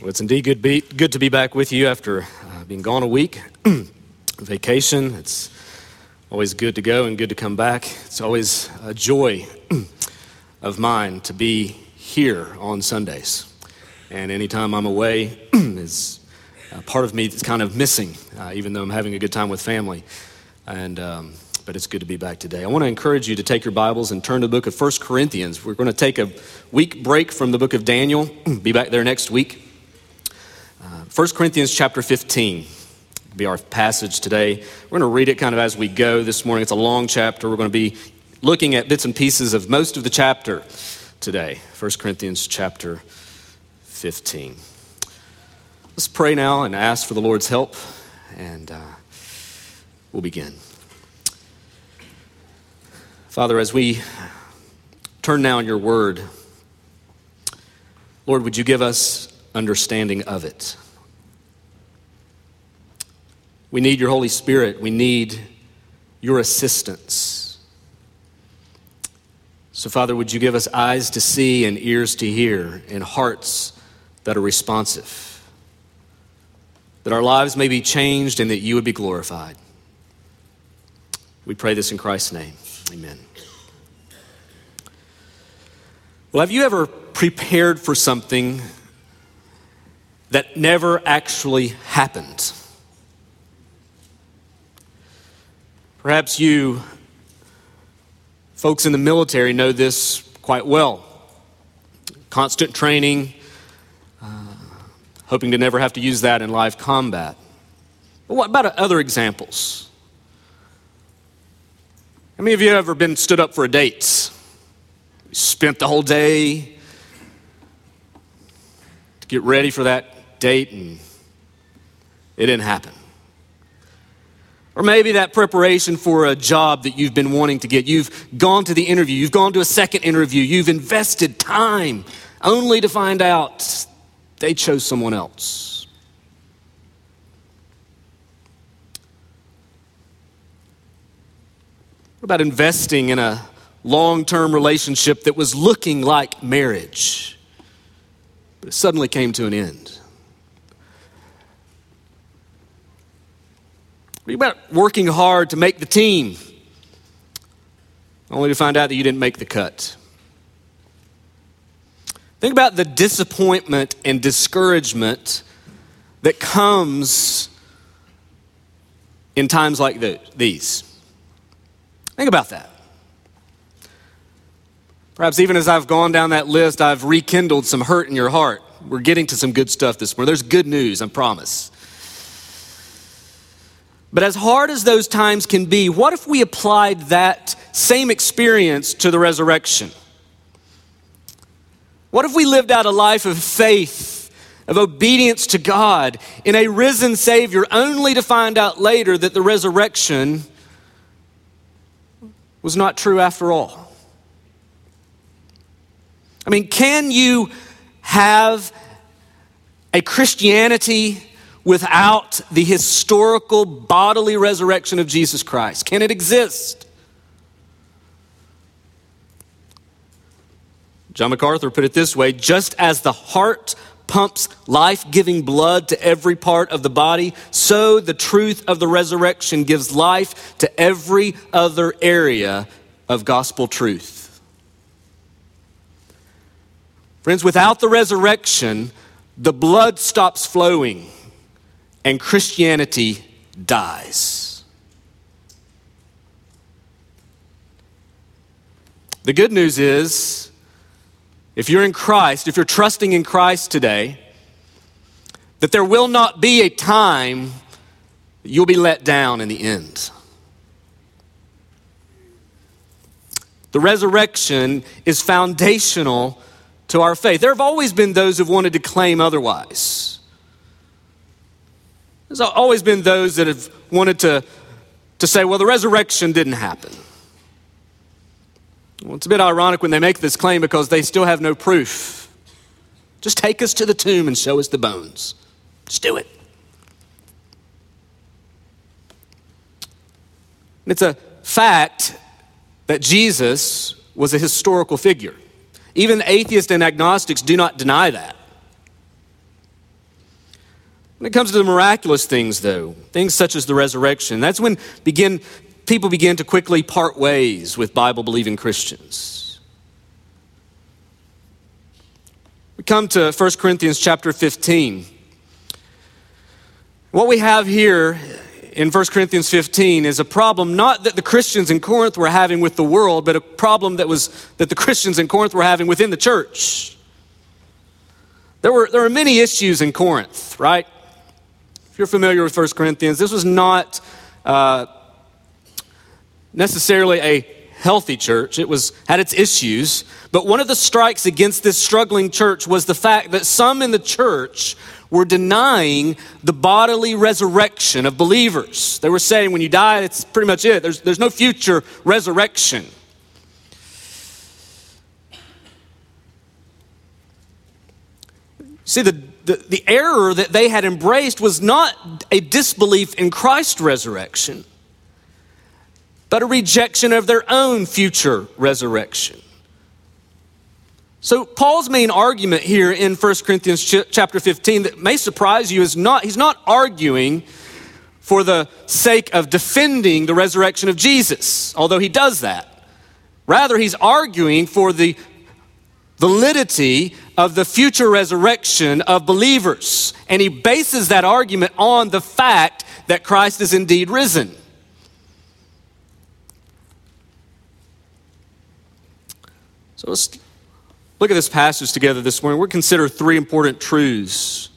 Well, it's indeed good, be, good to be back with you after uh, being gone a week. Vacation. It's always good to go and good to come back. It's always a joy of mine to be here on Sundays. And anytime I'm away, is part of me that's kind of missing, uh, even though I'm having a good time with family. And um, but it's good to be back today. I want to encourage you to take your Bibles and turn to the book of 1 Corinthians. We're going to take a week break from the book of Daniel. be back there next week. 1 Corinthians chapter 15 will be our passage today. We're going to read it kind of as we go this morning. It's a long chapter. We're going to be looking at bits and pieces of most of the chapter today. 1 Corinthians chapter 15. Let's pray now and ask for the Lord's help, and uh, we'll begin. Father, as we turn now in your word, Lord, would you give us understanding of it? We need your Holy Spirit. We need your assistance. So, Father, would you give us eyes to see and ears to hear and hearts that are responsive? That our lives may be changed and that you would be glorified. We pray this in Christ's name. Amen. Well, have you ever prepared for something that never actually happened? Perhaps you, folks in the military, know this quite well. Constant training, uh, hoping to never have to use that in live combat. But what about other examples? How many of you have ever been stood up for a date? You spent the whole day to get ready for that date and it didn't happen. Or maybe that preparation for a job that you've been wanting to get. You've gone to the interview, you've gone to a second interview, you've invested time only to find out they chose someone else. What about investing in a long term relationship that was looking like marriage, but it suddenly came to an end? What about working hard to make the team, only to find out that you didn't make the cut? Think about the disappointment and discouragement that comes in times like these. Think about that. Perhaps even as I've gone down that list, I've rekindled some hurt in your heart. We're getting to some good stuff this morning. There's good news, I promise. But as hard as those times can be, what if we applied that same experience to the resurrection? What if we lived out a life of faith, of obedience to God in a risen Savior, only to find out later that the resurrection was not true after all? I mean, can you have a Christianity without the historical bodily resurrection of Jesus Christ? Can it exist? John MacArthur put it this way just as the heart pumps life giving blood to every part of the body, so the truth of the resurrection gives life to every other area of gospel truth. Friends, without the resurrection, the blood stops flowing and Christianity dies. The good news is if you're in Christ, if you're trusting in Christ today, that there will not be a time you'll be let down in the end. The resurrection is foundational to our faith. There have always been those who've wanted to claim otherwise. There's always been those that have wanted to, to say, well, the resurrection didn't happen. Well, it's a bit ironic when they make this claim because they still have no proof. Just take us to the tomb and show us the bones. Just do it. And it's a fact that Jesus was a historical figure. Even atheists and agnostics do not deny that. When it comes to the miraculous things, though, things such as the resurrection, that's when begin, people begin to quickly part ways with Bible believing Christians. We come to 1 Corinthians chapter 15. What we have here in 1 Corinthians 15 is a problem not that the Christians in Corinth were having with the world, but a problem that was that the Christians in Corinth were having within the church. There were, there were many issues in Corinth, right? If you're familiar with 1 Corinthians, this was not uh, necessarily a healthy church. It was had its issues, but one of the strikes against this struggling church was the fact that some in the church were denying the bodily resurrection of believers. They were saying when you die, it's pretty much it. There's, there's no future resurrection. See, the, the, the error that they had embraced was not a disbelief in Christ's resurrection, but a rejection of their own future resurrection. So Paul's main argument here in 1 Corinthians ch- chapter 15 that may surprise you is not he's not arguing for the sake of defending the resurrection of Jesus, although he does that. Rather, he's arguing for the validity of the future resurrection of believers. And he bases that argument on the fact that Christ is indeed risen. So let's look at this passage together this morning. We're going to consider three important truths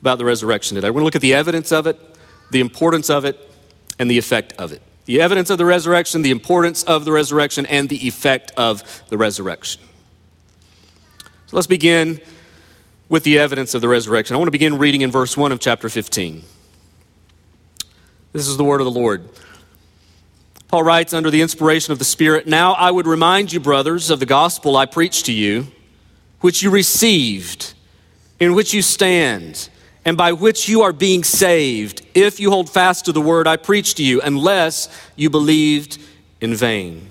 about the resurrection today. We're going to look at the evidence of it, the importance of it, and the effect of it. The evidence of the resurrection, the importance of the resurrection, and the effect of the resurrection. Let's begin with the evidence of the resurrection. I want to begin reading in verse 1 of chapter 15. This is the word of the Lord. Paul writes under the inspiration of the Spirit Now I would remind you, brothers, of the gospel I preached to you, which you received, in which you stand, and by which you are being saved, if you hold fast to the word I preached to you, unless you believed in vain.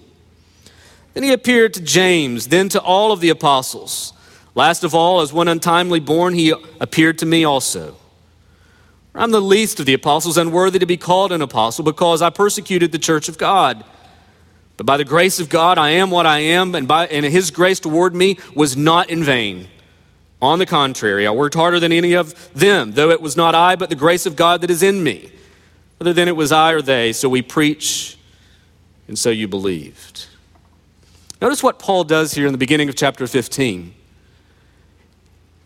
Then he appeared to James, then to all of the apostles. Last of all, as one untimely born, he appeared to me also. I'm the least of the apostles, unworthy to be called an apostle, because I persecuted the church of God. But by the grace of God, I am what I am, and, by, and his grace toward me was not in vain. On the contrary, I worked harder than any of them, though it was not I, but the grace of God that is in me. Whether then it was I or they, so we preach, and so you believed. Notice what Paul does here in the beginning of chapter 15.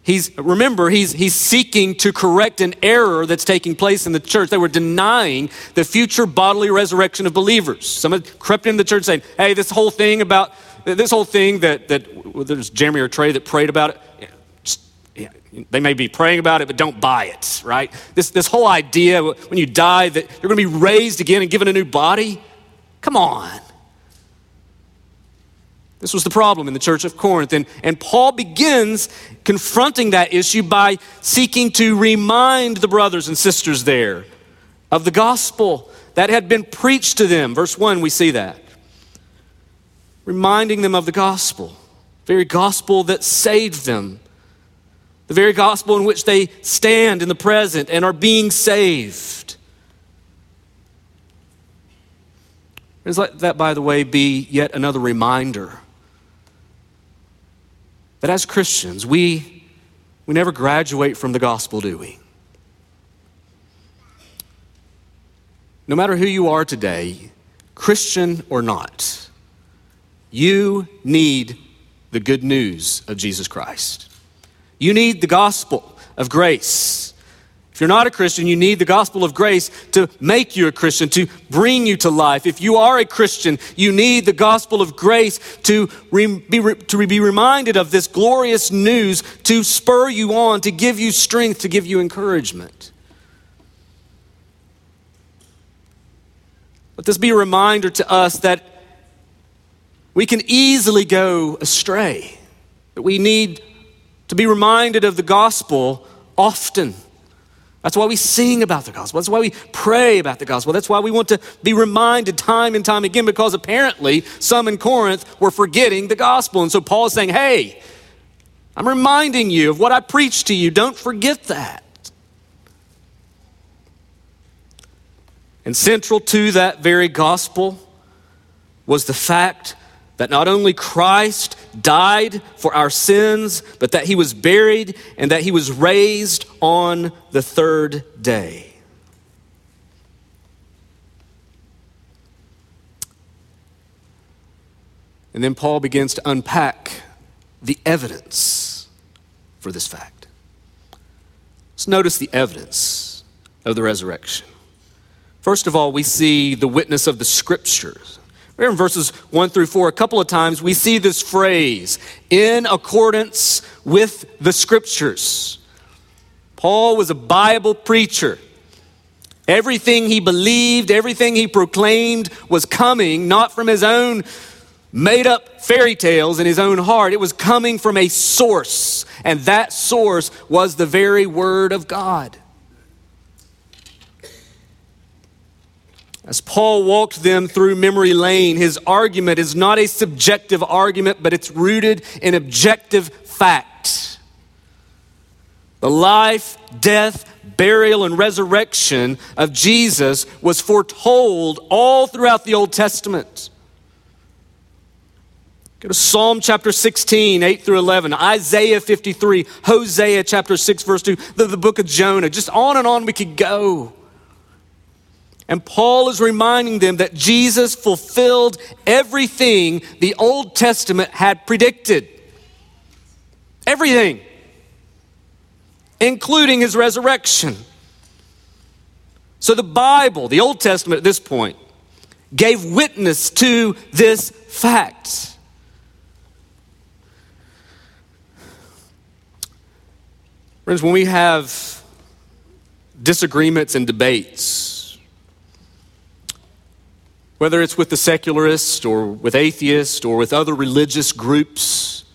He's, remember, he's, he's seeking to correct an error that's taking place in the church. They were denying the future bodily resurrection of believers. Someone crept into the church saying, hey, this whole thing about, this whole thing that, that well, there's Jeremy or Trey that prayed about it. They may be praying about it, but don't buy it, right? This, this whole idea when you die that you're going to be raised again and given a new body. Come on. This was the problem in the church of Corinth. And, and Paul begins confronting that issue by seeking to remind the brothers and sisters there of the gospel that had been preached to them. Verse 1, we see that. Reminding them of the gospel, very gospel that saved them, the very gospel in which they stand in the present and are being saved. Let that, by the way, be yet another reminder that as Christians, we, we never graduate from the gospel, do we? No matter who you are today, Christian or not, you need the good news of Jesus Christ. You need the gospel of grace. If you're not a Christian, you need the gospel of grace to make you a Christian, to bring you to life. If you are a Christian, you need the gospel of grace to re- be, re- to be reminded of this glorious news, to spur you on, to give you strength, to give you encouragement. Let this be a reminder to us that we can easily go astray, that we need to be reminded of the gospel often. That's why we sing about the gospel. That's why we pray about the gospel. That's why we want to be reminded time and time again because apparently some in Corinth were forgetting the gospel. And so Paul is saying, hey, I'm reminding you of what I preached to you. Don't forget that. And central to that very gospel was the fact that not only Christ died for our sins, but that he was buried and that he was raised on the third day. And then Paul begins to unpack the evidence for this fact. Let's notice the evidence of the resurrection. First of all, we see the witness of the scriptures. Here in verses 1 through 4, a couple of times we see this phrase, in accordance with the scriptures. Paul was a Bible preacher. Everything he believed, everything he proclaimed was coming not from his own made up fairy tales in his own heart. It was coming from a source, and that source was the very Word of God. As Paul walked them through memory lane, his argument is not a subjective argument, but it's rooted in objective fact. The life, death, burial, and resurrection of Jesus was foretold all throughout the Old Testament. Go to Psalm chapter 16, 8 through 11, Isaiah 53, Hosea chapter 6, verse 2, the, the book of Jonah. Just on and on we could go. And Paul is reminding them that Jesus fulfilled everything the Old Testament had predicted. Everything, including his resurrection. So the Bible, the Old Testament at this point, gave witness to this fact. Friends, when we have disagreements and debates, whether it's with the secularist or with atheists or with other religious groups,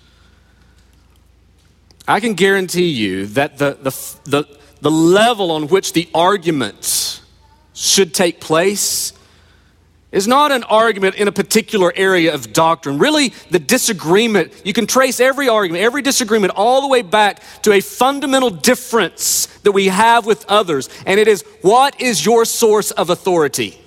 I can guarantee you that the, the, the, the level on which the argument should take place is not an argument in a particular area of doctrine. Really, the disagreement, you can trace every argument, every disagreement, all the way back to a fundamental difference that we have with others. And it is what is your source of authority?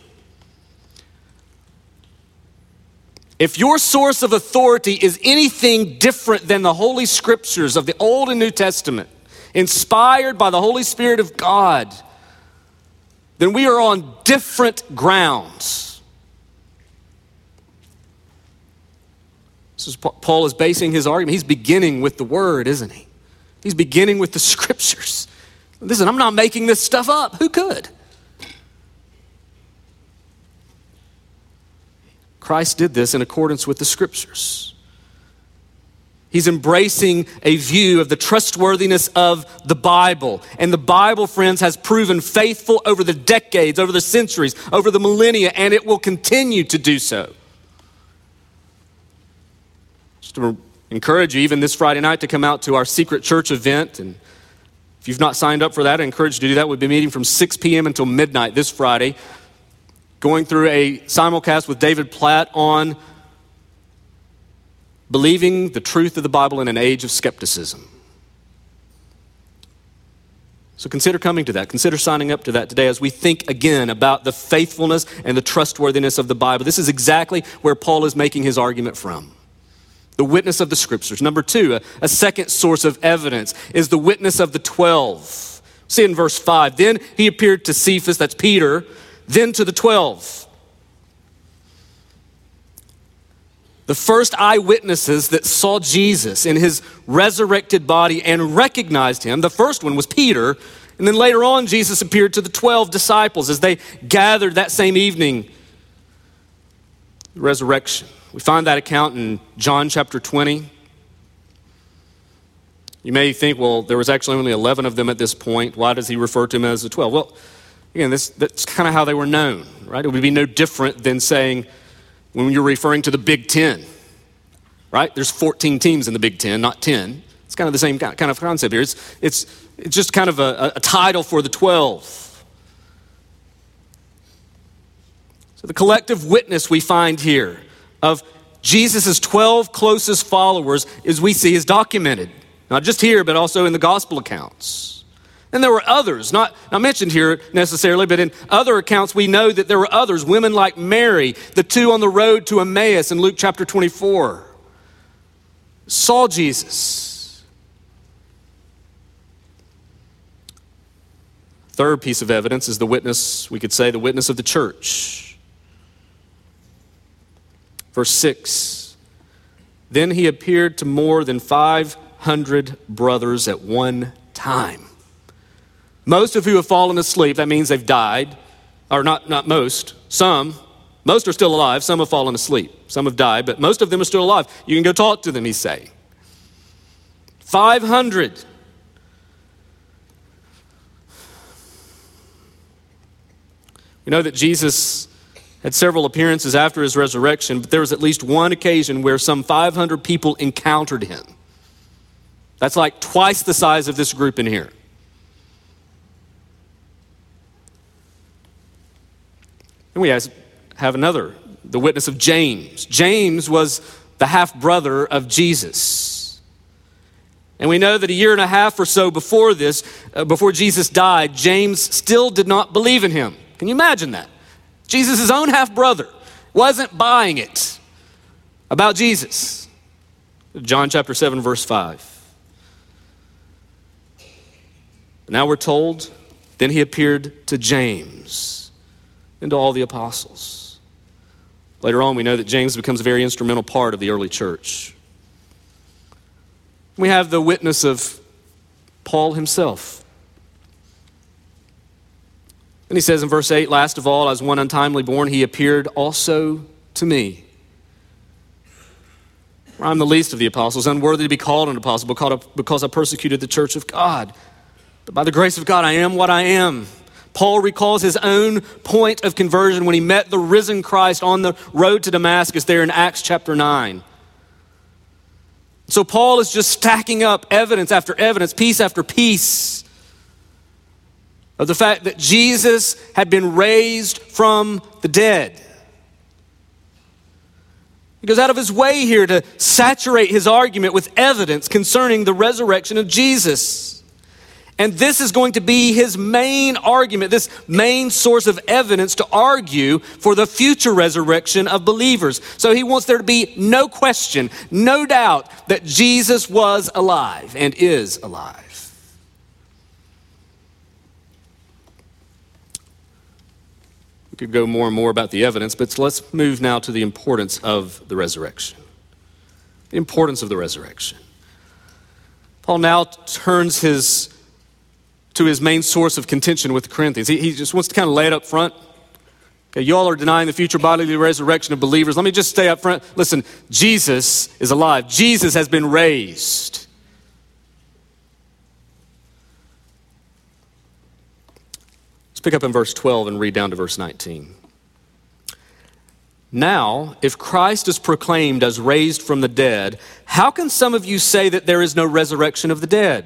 If your source of authority is anything different than the Holy Scriptures of the Old and New Testament, inspired by the Holy Spirit of God, then we are on different grounds. This is Paul is basing his argument. He's beginning with the Word, isn't he? He's beginning with the Scriptures. Listen, I'm not making this stuff up. Who could? Christ did this in accordance with the scriptures. He's embracing a view of the trustworthiness of the Bible. And the Bible, friends, has proven faithful over the decades, over the centuries, over the millennia, and it will continue to do so. Just to encourage you, even this Friday night, to come out to our secret church event. And if you've not signed up for that, I encourage you to do that. We'll be meeting from 6 p.m. until midnight this Friday going through a simulcast with David Platt on believing the truth of the Bible in an age of skepticism. So consider coming to that. Consider signing up to that today as we think again about the faithfulness and the trustworthiness of the Bible. This is exactly where Paul is making his argument from. The witness of the scriptures. Number two, a, a second source of evidence is the witness of the 12. See in verse 5. Then he appeared to Cephas, that's Peter, then to the 12. The first eyewitnesses that saw Jesus in his resurrected body and recognized him, the first one was Peter. And then later on, Jesus appeared to the 12 disciples as they gathered that same evening. Resurrection. We find that account in John chapter 20. You may think, well, there was actually only 11 of them at this point. Why does he refer to them as the 12? Well, Again, this, that's kind of how they were known, right? It would be no different than saying when you're referring to the Big Ten, right? There's 14 teams in the Big Ten, not 10. It's kind of the same kind of concept here. It's, it's, it's just kind of a, a title for the 12. So the collective witness we find here of Jesus' 12 closest followers, as we see, is documented, not just here, but also in the gospel accounts. And there were others, not, not mentioned here necessarily, but in other accounts, we know that there were others, women like Mary, the two on the road to Emmaus in Luke chapter 24, saw Jesus. Third piece of evidence is the witness, we could say, the witness of the church. Verse 6 Then he appeared to more than 500 brothers at one time, most of who have fallen asleep. That means they've died, or not, not most, some. Most are still alive, some have fallen asleep, some have died, but most of them are still alive. You can go talk to them, he's saying. 500. We know that Jesus had several appearances after his resurrection, but there was at least one occasion where some 500 people encountered him. That's like twice the size of this group in here. And we have another, the witness of James. James was the half brother of Jesus. And we know that a year and a half or so before this, uh, before Jesus died, James still did not believe in him. Can you imagine that? Jesus' own half brother wasn't buying it about Jesus. John chapter 7, verse 5. Now we're told, then he appeared to James and to all the apostles. Later on, we know that James becomes a very instrumental part of the early church. We have the witness of Paul himself. And he says in verse 8, last of all, as one untimely born, he appeared also to me. I'm the least of the apostles, unworthy to be called an apostle because I persecuted the church of God. But by the grace of God, I am what I am. Paul recalls his own point of conversion when he met the risen Christ on the road to Damascus there in Acts chapter 9. So Paul is just stacking up evidence after evidence, piece after piece of the fact that Jesus had been raised from the dead. He goes out of his way here to saturate his argument with evidence concerning the resurrection of Jesus. And this is going to be his main argument, this main source of evidence to argue for the future resurrection of believers. So he wants there to be no question, no doubt that Jesus was alive and is alive. We could go more and more about the evidence, but let's move now to the importance of the resurrection. The importance of the resurrection. Paul now turns his to his main source of contention with the Corinthians. He, he just wants to kind of lay it up front. Okay, y'all are denying the future bodily resurrection of believers. Let me just stay up front. Listen, Jesus is alive. Jesus has been raised. Let's pick up in verse 12 and read down to verse 19. Now, if Christ is proclaimed as raised from the dead, how can some of you say that there is no resurrection of the dead?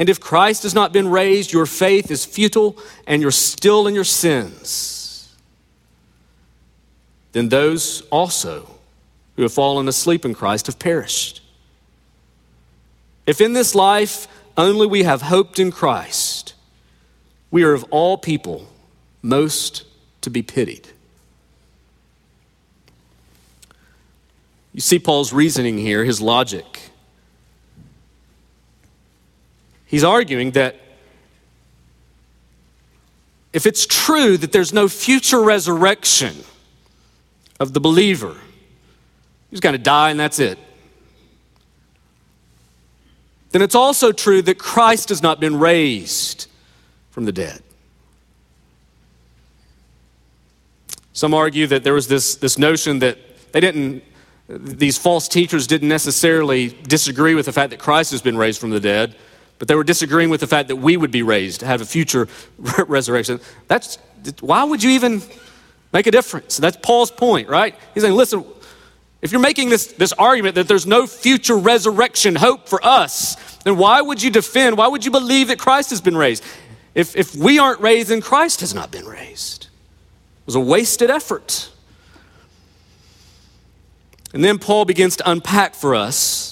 And if Christ has not been raised, your faith is futile and you're still in your sins. Then those also who have fallen asleep in Christ have perished. If in this life only we have hoped in Christ, we are of all people most to be pitied. You see Paul's reasoning here, his logic. He's arguing that if it's true that there's no future resurrection of the believer, he's going to die and that's it. Then it's also true that Christ has not been raised from the dead. Some argue that there was this, this notion that they didn't, these false teachers didn't necessarily disagree with the fact that Christ has been raised from the dead, but they were disagreeing with the fact that we would be raised, have a future resurrection. That's, why would you even make a difference? That's Paul's point, right? He's saying, listen, if you're making this, this argument that there's no future resurrection hope for us, then why would you defend, why would you believe that Christ has been raised? If, if we aren't raised, then Christ has not been raised It was a wasted effort. And then Paul begins to unpack for us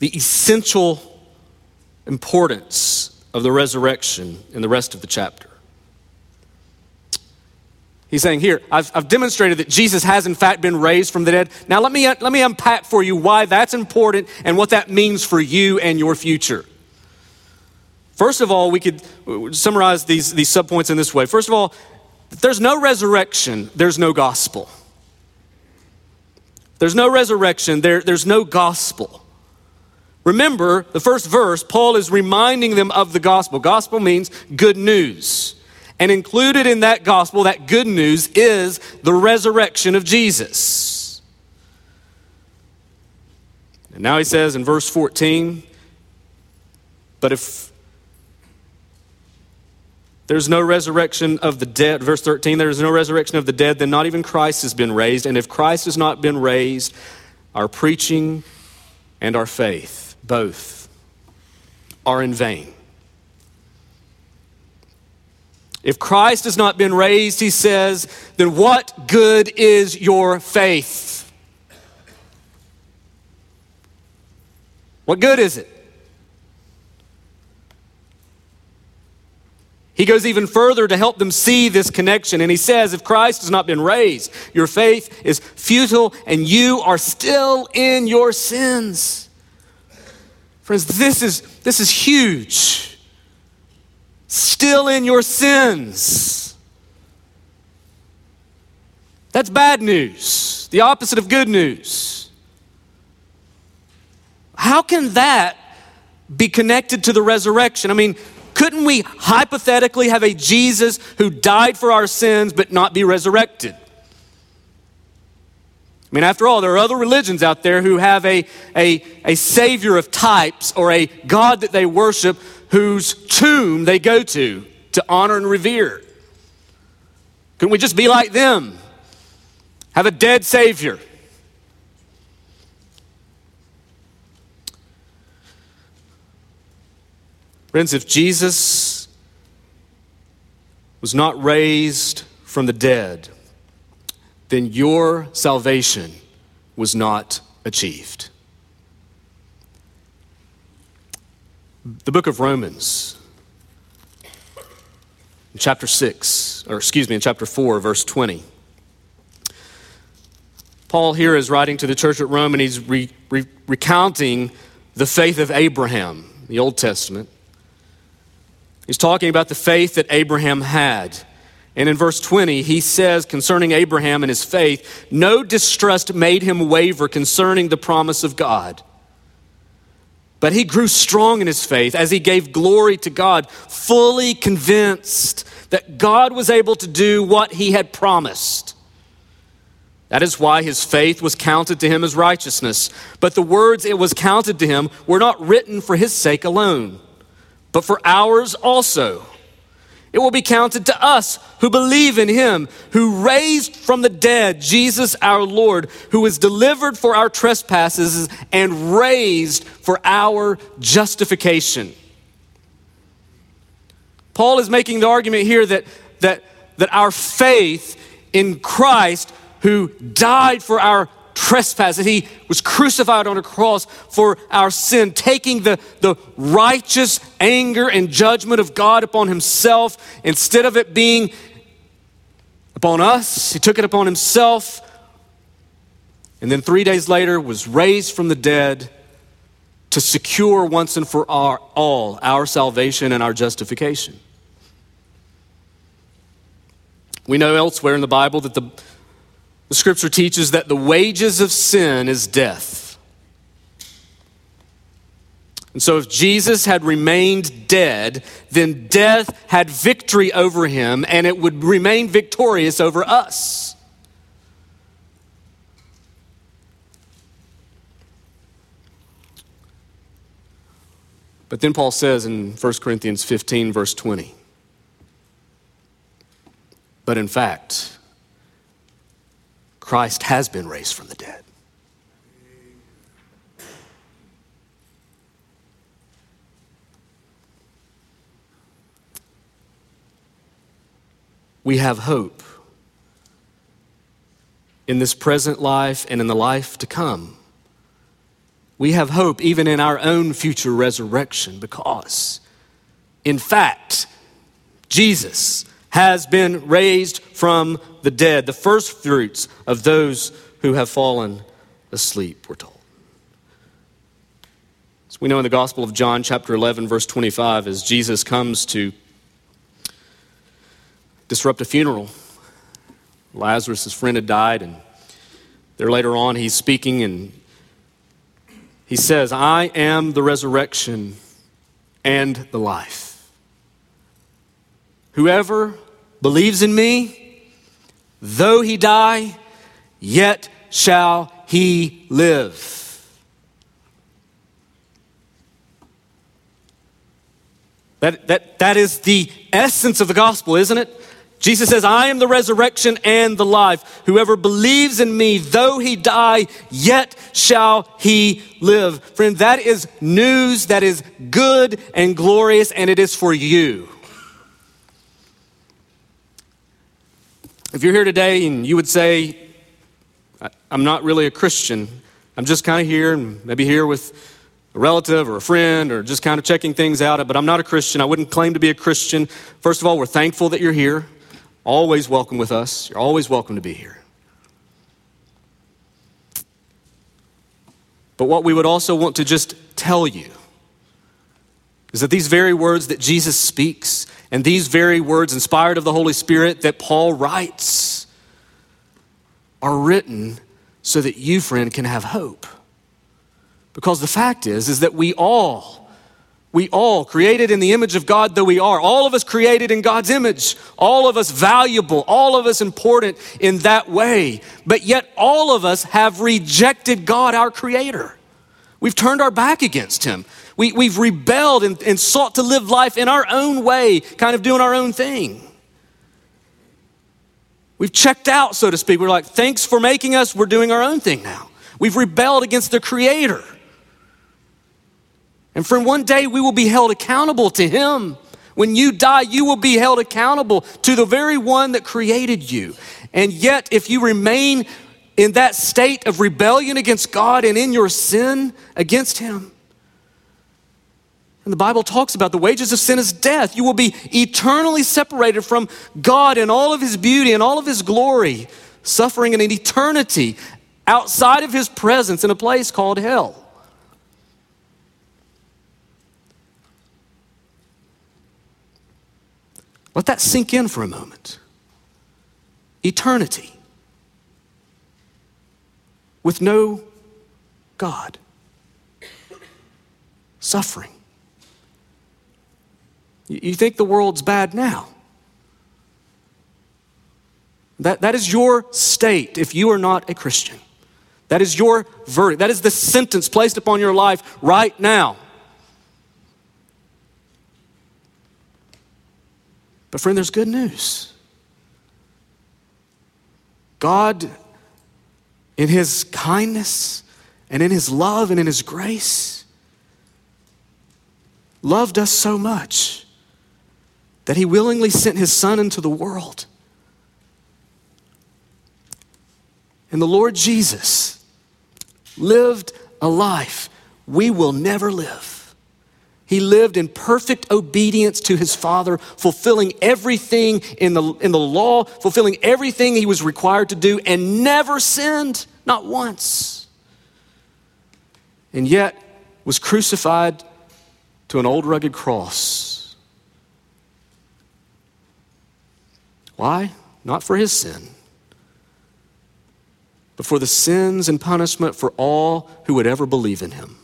the essential importance of the resurrection in the rest of the chapter. He's saying, Here, I've, I've, demonstrated that Jesus has in fact been raised from the dead. Now, let me, uh, let me unpack for you why that's important and what that means for you and your future. First of all, we could uh, summarize these, these subpoints in this way. First of all, there's no resurrection, there's no gospel. There's no resurrection, there, there's no gospel. Remember, the first verse, Paul is reminding them of the gospel. Gospel means good news. And included in that gospel, that good news, is the resurrection of Jesus. And now he says in verse 14, but if there's no resurrection of the dead. Verse 13, there is no resurrection of the dead, then not even Christ has been raised. And if Christ has not been raised, our preaching and our faith, both, are in vain. If Christ has not been raised, he says, then what good is your faith? What good is it? He goes even further to help them see this connection. And he says, if Christ has not been raised, your faith is futile and you are still in your sins. Friends, this is, this is huge. Still in your sins. That's bad news, the opposite of good news. How can that be connected to the resurrection? I mean, couldn't we hypothetically have a Jesus who died for our sins but not be resurrected? I mean, after all, there are other religions out there who have a, a, a savior of types or a God that they worship whose tomb they go to to honor and revere. Couldn't we just be like them? Have a dead savior. Friends, if Jesus was not raised from the dead, then your salvation was not achieved. The book of Romans, chapter 6, or excuse me, in chapter 4, verse 20. Paul here is writing to the church at Rome and he's re- re- recounting the faith of Abraham, the Old Testament. He's talking about the faith that Abraham had. And in verse 20, he says concerning Abraham and his faith, no distrust made him waver concerning the promise of God. But he grew strong in his faith as he gave glory to God, fully convinced that God was able to do what he had promised. That is why his faith was counted to him as righteousness. But the words it was counted to him were not written for his sake alone but for ours also. It will be counted to us who believe in him, who raised from the dead Jesus our Lord, who was delivered for our trespasses and raised for our justification. Paul is making the argument here that, that, that our faith in Christ, who died for our trespasses. He was crucified on a cross for our sin, taking the, the righteous anger and judgment of God upon himself. Instead of it being upon us, he took it upon himself. And then three days later was raised from the dead to secure once and for all our salvation and our justification. We know elsewhere in the Bible that the, the scripture teaches that the wages of sin is death. And so, if Jesus had remained dead, then death had victory over him and it would remain victorious over us. But then Paul says in 1 Corinthians 15, verse 20, but in fact, Christ has been raised from the dead. We have hope in this present life and in the life to come. We have hope even in our own future resurrection because, in fact, Jesus has been raised from the dead, the first fruits of those who have fallen asleep, we're told. So we know in the Gospel of John, chapter 11, verse 25, as Jesus comes to disrupt a funeral, Lazarus, friend, had died, and there later on he's speaking and he says, I am the resurrection and the life. Whoever believes in me, though he die, yet shall he live. That, that, that is the essence of the gospel, isn't it? Jesus says, I am the resurrection and the life. Whoever believes in me, though he die, yet shall he live. Friend, that is news that is good and glorious, and it is for you. If you're here today and you would say, I'm not really a Christian, I'm just kind of here and maybe here with a relative or a friend or just kind of checking things out, but I'm not a Christian. I wouldn't claim to be a Christian. First of all, we're thankful that you're here. Always welcome with us. You're always welcome to be here. But what we would also want to just tell you is that these very words that Jesus speaks and these very words, inspired of the Holy Spirit, that Paul writes, are written so that you, friend, can have hope. Because the fact is, is that we all, we all, created in the image of God though we are, all of us created in God's image, all of us valuable, all of us important in that way, but yet all of us have rejected God, our Creator. We've turned our back against Him. We, we've rebelled and, and sought to live life in our own way, kind of doing our own thing. We've checked out, so to speak. We're like, thanks for making us, we're doing our own thing now. We've rebelled against the Creator. And friend, one day we will be held accountable to Him. When you die, you will be held accountable to the very one that created you. And yet, if you remain in that state of rebellion against God and in your sin against Him, and the Bible talks about the wages of sin is death. You will be eternally separated from God and all of His beauty and all of His glory, suffering in an eternity outside of His presence in a place called hell. Let that sink in for a moment. Eternity with no God, suffering. You think the world's bad now. That, that is your state if you are not a Christian. That is your verdict. That is the sentence placed upon your life right now. But, friend, there's good news. God, in His kindness and in His love and in His grace, loved us so much that He willingly sent His Son into the world. And the Lord Jesus lived a life we will never live. He lived in perfect obedience to his Father, fulfilling everything in the, in the law, fulfilling everything he was required to do, and never sinned, not once. And yet, was crucified to an old rugged cross. Why? Not for his sin, but for the sins and punishment for all who would ever believe in him.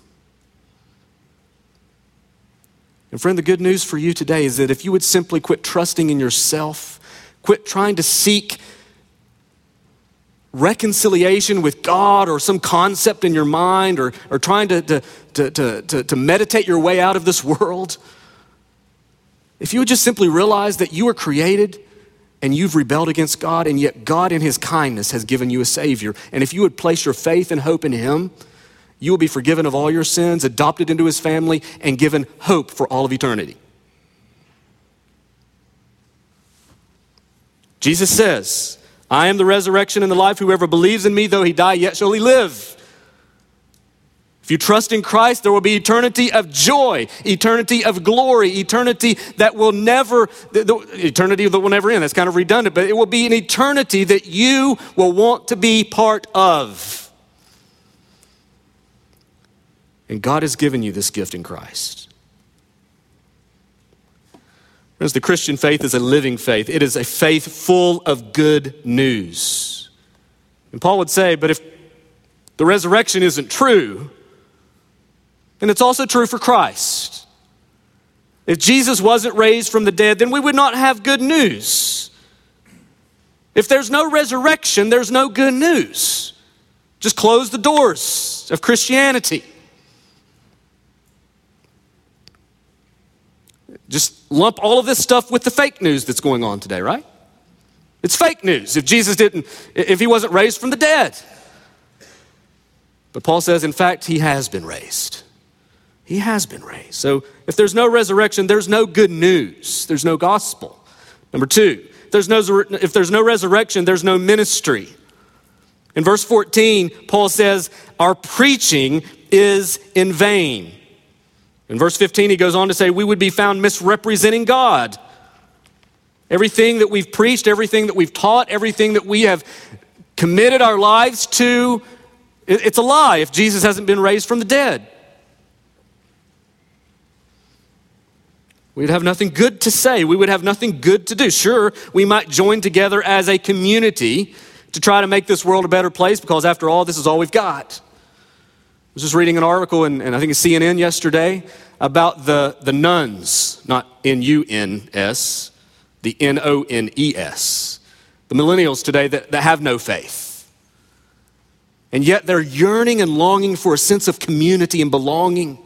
And friend, the good news for you today is that if you would simply quit trusting in yourself, quit trying to seek reconciliation with God or some concept in your mind or, or trying to, to, to, to, to meditate your way out of this world, if you would just simply realize that you were created and you've rebelled against God, and yet God, in His kindness, has given you a Savior, and if you would place your faith and hope in Him, you will be forgiven of all your sins, adopted into His family, and given hope for all of eternity. Jesus says, I am the resurrection and the life. Whoever believes in me, though he die, yet shall he live. If you trust in Christ, there will be eternity of joy, eternity of glory, eternity that will never, the, the, eternity that will never end. That's kind of redundant, but it will be an eternity that you will want to be part of. And God has given you this gift in Christ. Friends, the Christian faith is a living faith. It is a faith full of good news. And Paul would say, but if the resurrection isn't true, then it's also true for Christ. If Jesus wasn't raised from the dead, then we would not have good news. If there's no resurrection, there's no good news. Just close the doors of Christianity. Just lump all of this stuff with the fake news that's going on today, right? It's fake news if Jesus didn't, if he wasn't raised from the dead. But Paul says, in fact, he has been raised. He has been raised. So if there's no resurrection, there's no good news, there's no gospel. Number two, if there's no, if there's no resurrection, there's no ministry. In verse 14, Paul says, Our preaching is in vain. In verse 15, he goes on to say, We would be found misrepresenting God. Everything that we've preached, everything that we've taught, everything that we have committed our lives to, it's a lie if Jesus hasn't been raised from the dead. We'd have nothing good to say. We would have nothing good to do. Sure, we might join together as a community to try to make this world a better place because, after all, this is all we've got was just reading an article, and, I think it's CNN yesterday, about the, the nones, not N U N S, the N O N E S, the millennials today that, that have no faith. And yet they're yearning and longing for a sense of community and belonging.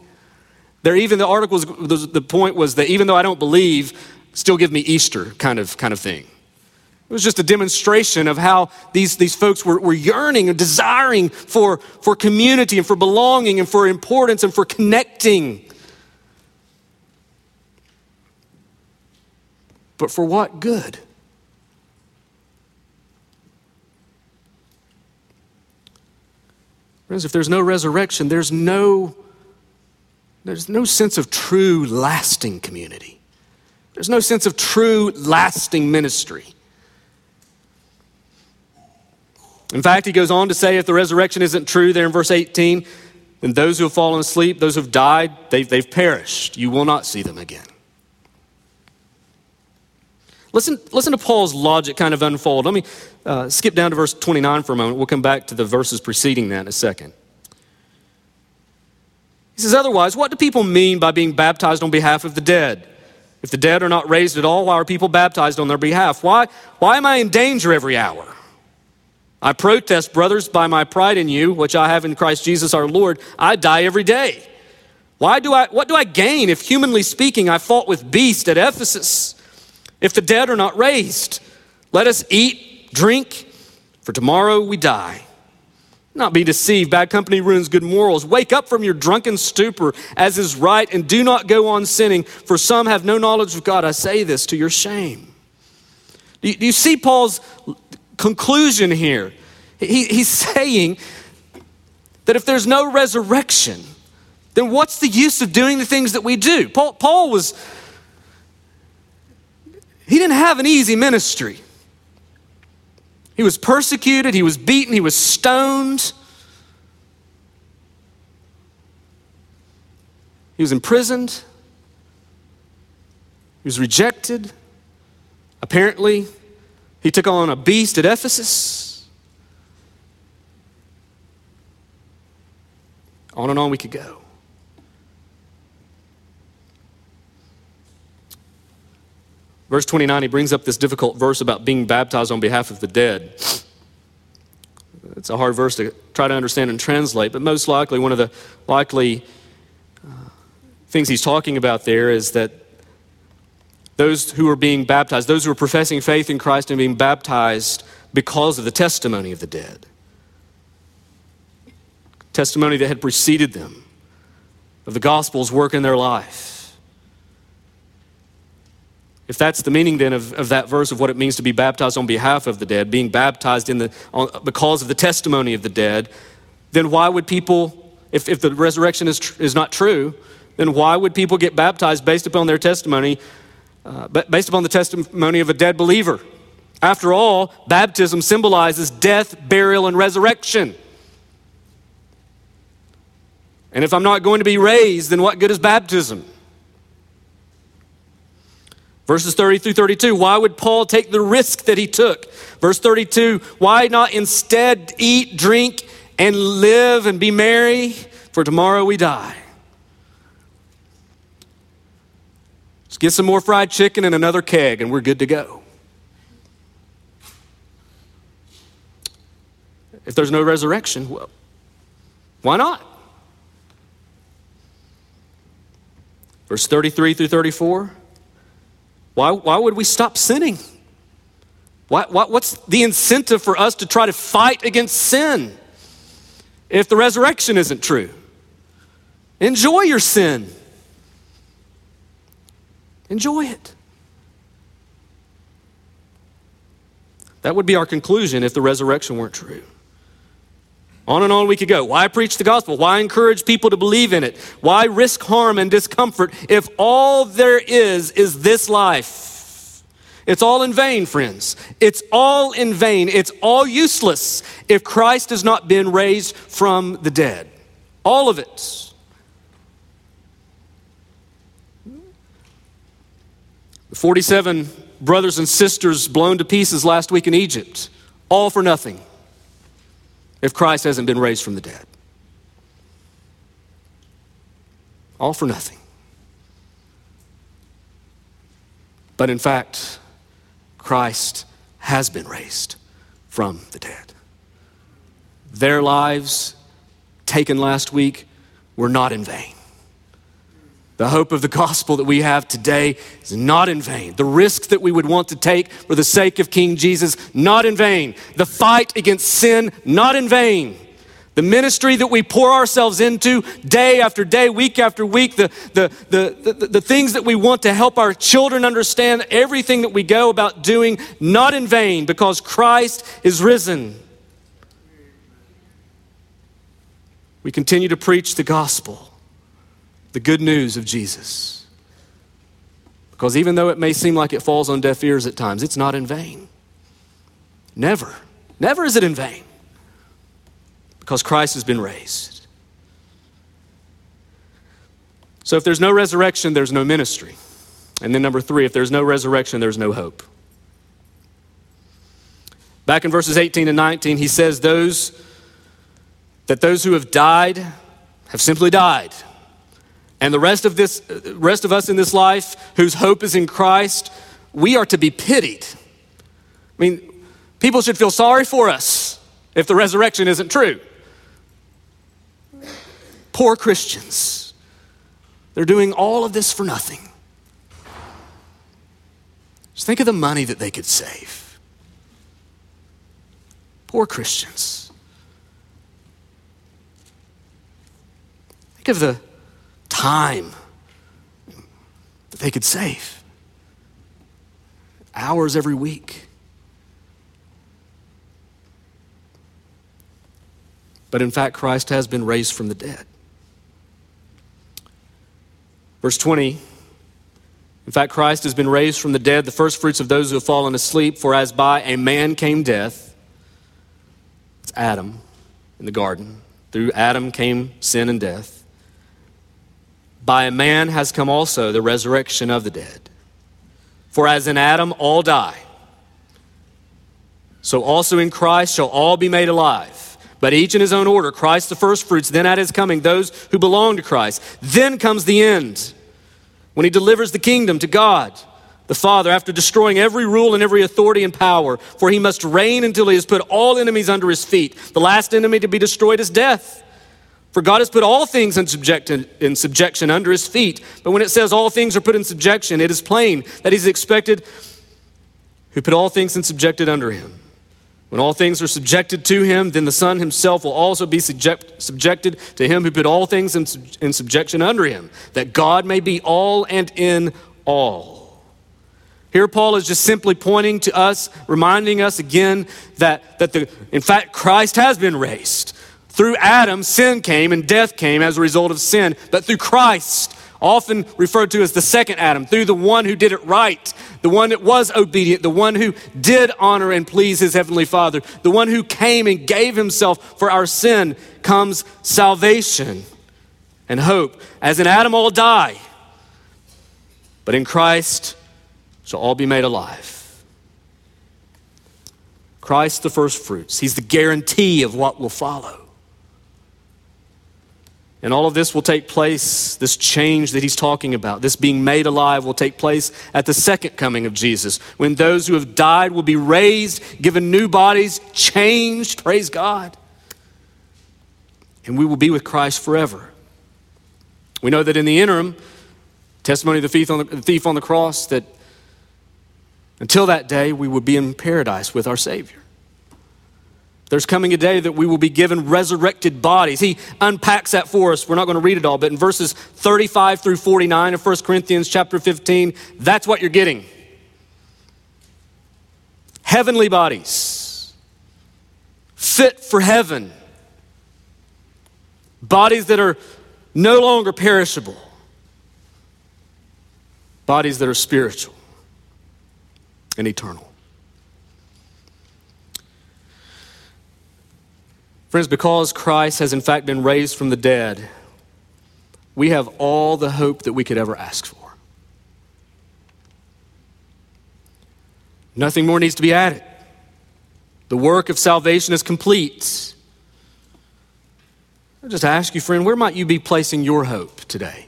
There, even the article was, the point was that even though I don't believe, still give me Easter kind of, kind of thing. It was just a demonstration of how these, these folks were, were yearning and desiring for, for community and for belonging and for importance and for connecting. But for what good? Friends, if there's no resurrection, there's no, there's no sense of true lasting community. There's no sense of true lasting ministry. In fact, he goes on to say if the resurrection isn't true there in verse 18, then those who have fallen asleep, those who have died, they've, they've perished. You will not see them again. Listen, listen to Paul's logic kind of unfold. Let me uh, skip down to verse 29 for a moment. We'll come back to the verses preceding that in a second. He says, Otherwise, what do people mean by being baptized on behalf of the dead? If the dead are not raised at all, why are people baptized on their behalf? Why, why am I in danger every hour? I protest, brothers, by my pride in you, which I have in Christ Jesus our Lord, I die every day. Why do I, what do I gain if, humanly speaking, I fought with beasts at Ephesus? If the dead are not raised, let us eat, drink, for tomorrow we die. Not be deceived. Bad company ruins good morals. Wake up from your drunken stupor, as is right, and do not go on sinning, for some have no knowledge of God. I say this to your shame. Do you, do you see Paul's conclusion here. He, he's saying that if there's no resurrection, then what's the use of doing the things that we do? Paul, Paul was, he didn't have an easy ministry. He was persecuted, he was beaten, he was stoned. He was imprisoned. He was rejected. Apparently, he took on a beast at Ephesus. On and on we could go. Verse 29, he brings up this difficult verse about being baptized on behalf of the dead. It's a hard verse to try to understand and translate, but most likely, one of the likely uh, things he's talking about there is that those who are being baptized, those who are professing faith in Christ and being baptized because of the testimony of the dead, testimony that had preceded them, of the gospel's work in their life. If that's the meaning then of, of that verse of what it means to be baptized on behalf of the dead, being baptized in the, on, because of the testimony of the dead, then why would people, if, if the resurrection is, tr- is not true, then why would people get baptized based upon their testimony, uh, based upon the testimony of a dead believer? After all, baptism symbolizes death, burial, and resurrection. And if I'm not going to be raised, then what good is baptism? Verses 30 through 32, why would Paul take the risk that he took? Verse 32, why not instead eat, drink, and live and be merry? For tomorrow we die. Get some more fried chicken and another keg, and we're good to go. If there's no resurrection, well, why not? Verse 33 through 34. Why, why would we stop sinning? Why, why, what's the incentive for us to try to fight against sin if the resurrection isn't true? Enjoy your sin. Enjoy it. That would be our conclusion if the resurrection weren't true. On and on we could go. Why preach the gospel? Why encourage people to believe in it? Why risk harm and discomfort if all there is is this life? It's all in vain, friends. It's all in vain. It's all useless if Christ has not been raised from the dead. All of it. 47 brothers and sisters blown to pieces last week in Egypt, all for nothing if Christ hasn't been raised from the dead. All for nothing. But in fact, Christ has been raised from the dead. Their lives taken last week were not in vain. The hope of the gospel that we have today is not in vain. The risk that we would want to take for the sake of King Jesus, not in vain. The fight against sin, not in vain. The ministry that we pour ourselves into day after day, week after week, the, the, the, the, the things that we want to help our children understand, everything that we go about doing, not in vain because Christ is risen. We continue to preach the gospel the good news of Jesus. Because even though it may seem like it falls on deaf ears at times, it's not in vain. Never, never is it in vain. Because Christ has been raised. So if there's no resurrection, there's no ministry. And then number three, if there's no resurrection, there's no hope. Back in verses 18 and 19, he says those that those who have died have simply died. And the rest of this rest of us in this life whose hope is in Christ, we are to be pitied. I mean, people should feel sorry for us if the resurrection isn't true. Poor Christians. They're doing all of this for nothing. Just think of the money that they could save. Poor Christians. Think of the time that they could save. Hours every week. But in fact, Christ has been raised from the dead. Verse 20 In fact, Christ has been raised from the dead, the first fruits of those who have fallen asleep. For as by a man came death, it's Adam in the garden. Through Adam came sin and death. By a man has come also the resurrection of the dead. For as in Adam all die, so also in Christ shall all be made alive. But each in his own order Christ the firstfruits, then at his coming, those who belong to Christ. Then comes the end, when he delivers the kingdom to God the Father after destroying every rule and every authority and power, for he must reign until he has put all enemies under his feet. The last enemy to be destroyed is death. For God has put all things in, in subjection under his feet. But when it says all things are put in subjection, it is plain that he's expected who put all things in subjected under him. When all things are subjected to him, then the Son himself will also be subject, subjected to him who put all things in, in subjection under him, that God may be all and in all. Here, Paul is just simply pointing to us, reminding us again that, that the, in fact, Christ has been raised. Through Adam, sin came and death came as a result of sin. But through Christ, often referred to as the second Adam, through the one who did it right, the one that was obedient, the one who did honor and please his heavenly Father, the one who came and gave himself for our sin, comes salvation and hope. As in Adam, all die. But in Christ, shall all be made alive. Christ, the first fruits, He's the guarantee of what will follow. And all of this will take place, this change that he's talking about, this being made alive will take place at the second coming of Jesus, when those who have died will be raised, given new bodies, changed, praise God. And we will be with Christ forever. We know that in the interim, testimony of the thief on the, the thief on the cross, that until that day, we would be in paradise with our Savior. There's coming a day that we will be given resurrected bodies. He unpacks that for us. We're not going to read it all, but in verses 35 through 49 of 1 Corinthians chapter 15, that's what you're getting. Heavenly bodies, fit for heaven, bodies that are no longer perishable, bodies that are spiritual and eternal. Friends, because Christ has in fact been raised from the dead, we have all the hope that we could ever ask for. Nothing more needs to be added. The work of salvation is complete. I just ask you, friend, where might you be placing your hope today?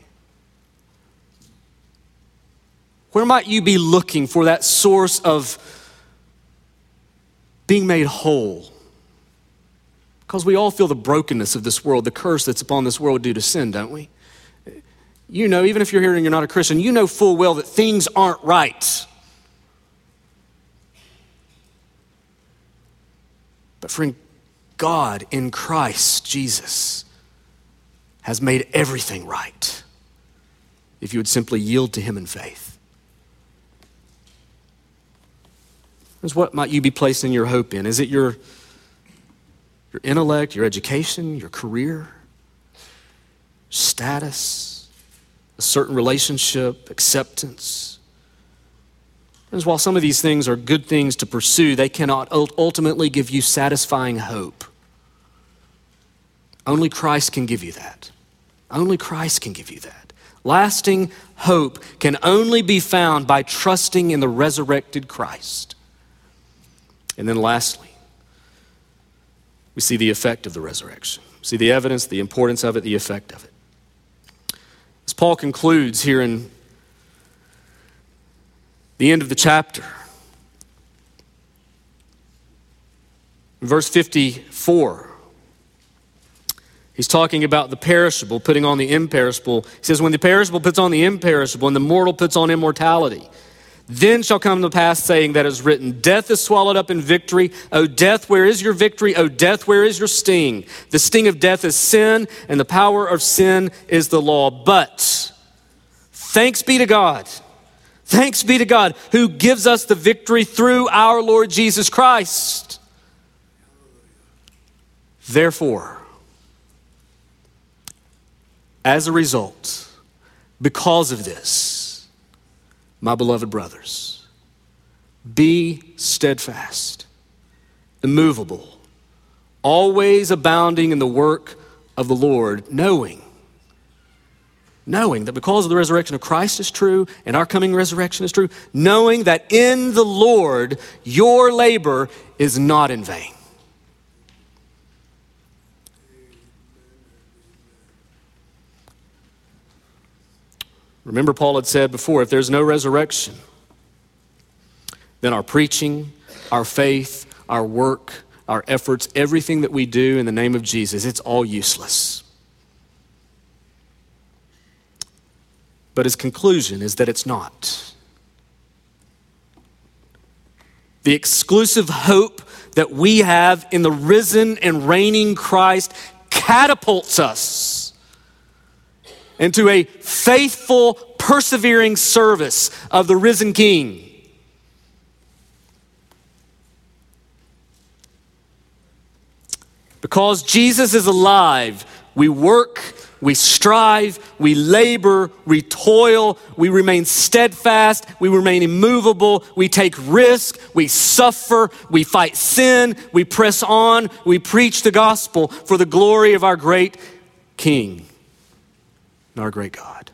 Where might you be looking for that source of being made whole? Because we all feel the brokenness of this world, the curse that's upon this world due to sin, don't we? You know, even if you're here and you're not a Christian, you know full well that things aren't right. But, friend, God in Christ Jesus has made everything right if you would simply yield to Him in faith. Is what might you be placing your hope in? Is it your, your intellect, your education, your career, status, a certain relationship, acceptance? Friends, while some of these things are good things to pursue, they cannot ultimately give you satisfying hope. Only Christ can give you that. Only Christ can give you that. Lasting hope can only be found by trusting in the resurrected Christ. And then lastly, we see the effect of the resurrection. We see the evidence, the importance of it, the effect of it. As Paul concludes here in the end of the chapter, verse 54, he's talking about the perishable putting on the imperishable. He says, When the perishable puts on the imperishable and the mortal puts on immortality, then shall come the pass saying that is written, Death is swallowed up in victory. O death, where is your victory? O death, where is your sting? The sting of death is sin, and the power of sin is the law. But thanks be to God. Thanks be to God who gives us the victory through our Lord Jesus Christ. Therefore, as a result, because of this, my beloved brothers, be steadfast, immovable, always abounding in the work of the Lord, knowing knowing that because of the resurrection of Christ is true and our coming resurrection is true, knowing that in the Lord your labor is not in vain. Remember, Paul had said before if there's no resurrection, then our preaching, our faith, our work, our efforts, everything that we do in the name of Jesus, it's all useless. But his conclusion is that it's not. The exclusive hope that we have in the risen and reigning Christ catapults us into a faithful, persevering service of the risen King. Because Jesus is alive, we work, we strive, we labor, we toil, we remain steadfast, we remain immovable, we take risk, we suffer, we fight sin, we press on, we preach the gospel for the glory of our great King and our great God.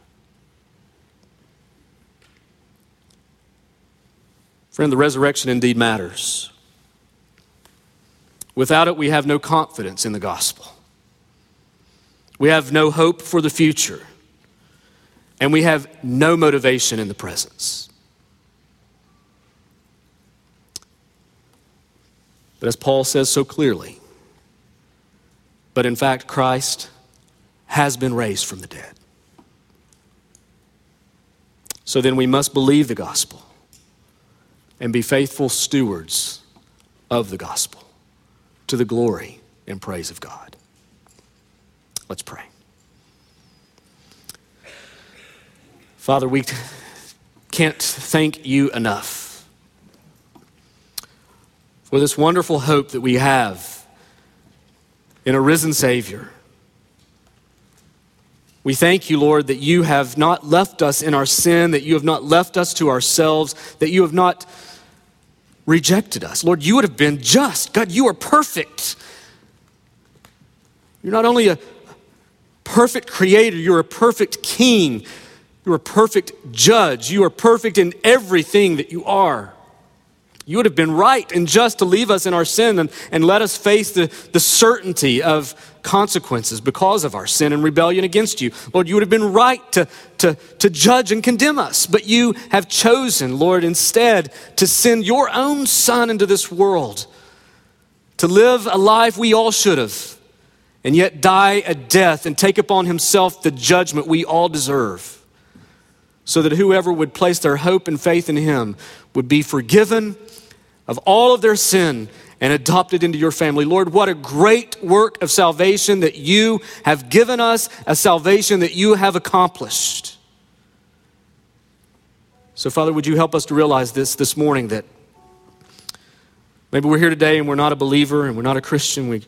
Friend, the resurrection indeed matters. Without it, we have no confidence in the gospel. We have no hope for the future. And we have no motivation in the presence. But as Paul says so clearly, but in fact, Christ has been raised from the dead. So then we must believe the gospel and be faithful stewards of the gospel to the glory and praise of God. Let's pray. Father, we can't thank you enough for this wonderful hope that we have in a risen Savior. We thank you, Lord, that you have not left us in our sin, that you have not left us to ourselves, that you have not rejected us. Lord, you would have been just. God, you are perfect. You're not only a perfect creator, you're a perfect king. You're a perfect judge. You are perfect in everything that you are. You would have been right and just to leave us in our sin and, and let us face the, the certainty of consequences because of our sin and rebellion against you. Lord, you would have been right to, to, to judge and condemn us, but you have chosen, Lord, instead to send your own Son into this world to live a life we all should have, and yet die a death and take upon himself the judgment we all deserve, so that whoever would place their hope and faith in him would be forgiven of all of their sin and adopted into your family. Lord, what a great work of salvation that you have given us, a salvation that you have accomplished. So, Father, would you help us to realize this this morning that maybe we're here today and we're not a believer and we're not a Christian. We,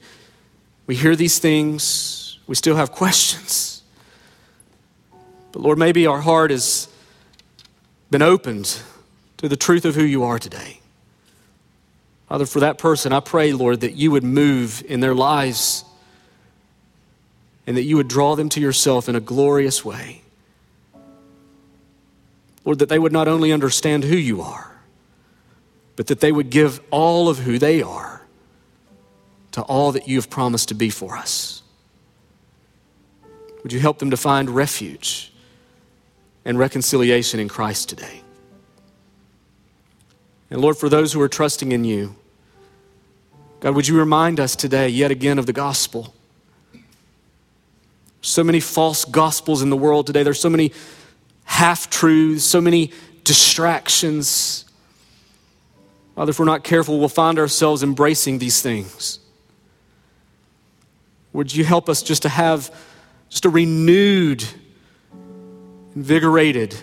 we hear these things, we still have questions. But, Lord, maybe our heart has been opened to the truth of who you are today. Father, for that person, I pray, Lord, that you would move in their lives and that you would draw them to yourself in a glorious way. Lord, that they would not only understand who you are, but that they would give all of who they are to all that you have promised to be for us. Would you help them to find refuge and reconciliation in Christ today? And Lord, for those who are trusting in you, God, would you remind us today, yet again, of the gospel? So many false gospels in the world today. There's so many half truths, so many distractions. Father, if we're not careful, we'll find ourselves embracing these things. Would you help us just to have just a renewed, invigorated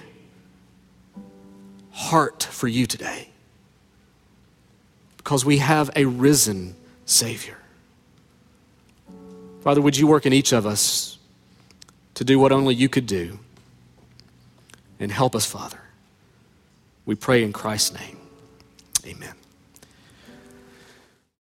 heart for you today? Because we have a risen Savior. Father, would you work in each of us to do what only you could do? And help us, Father. We pray in Christ's name. Amen.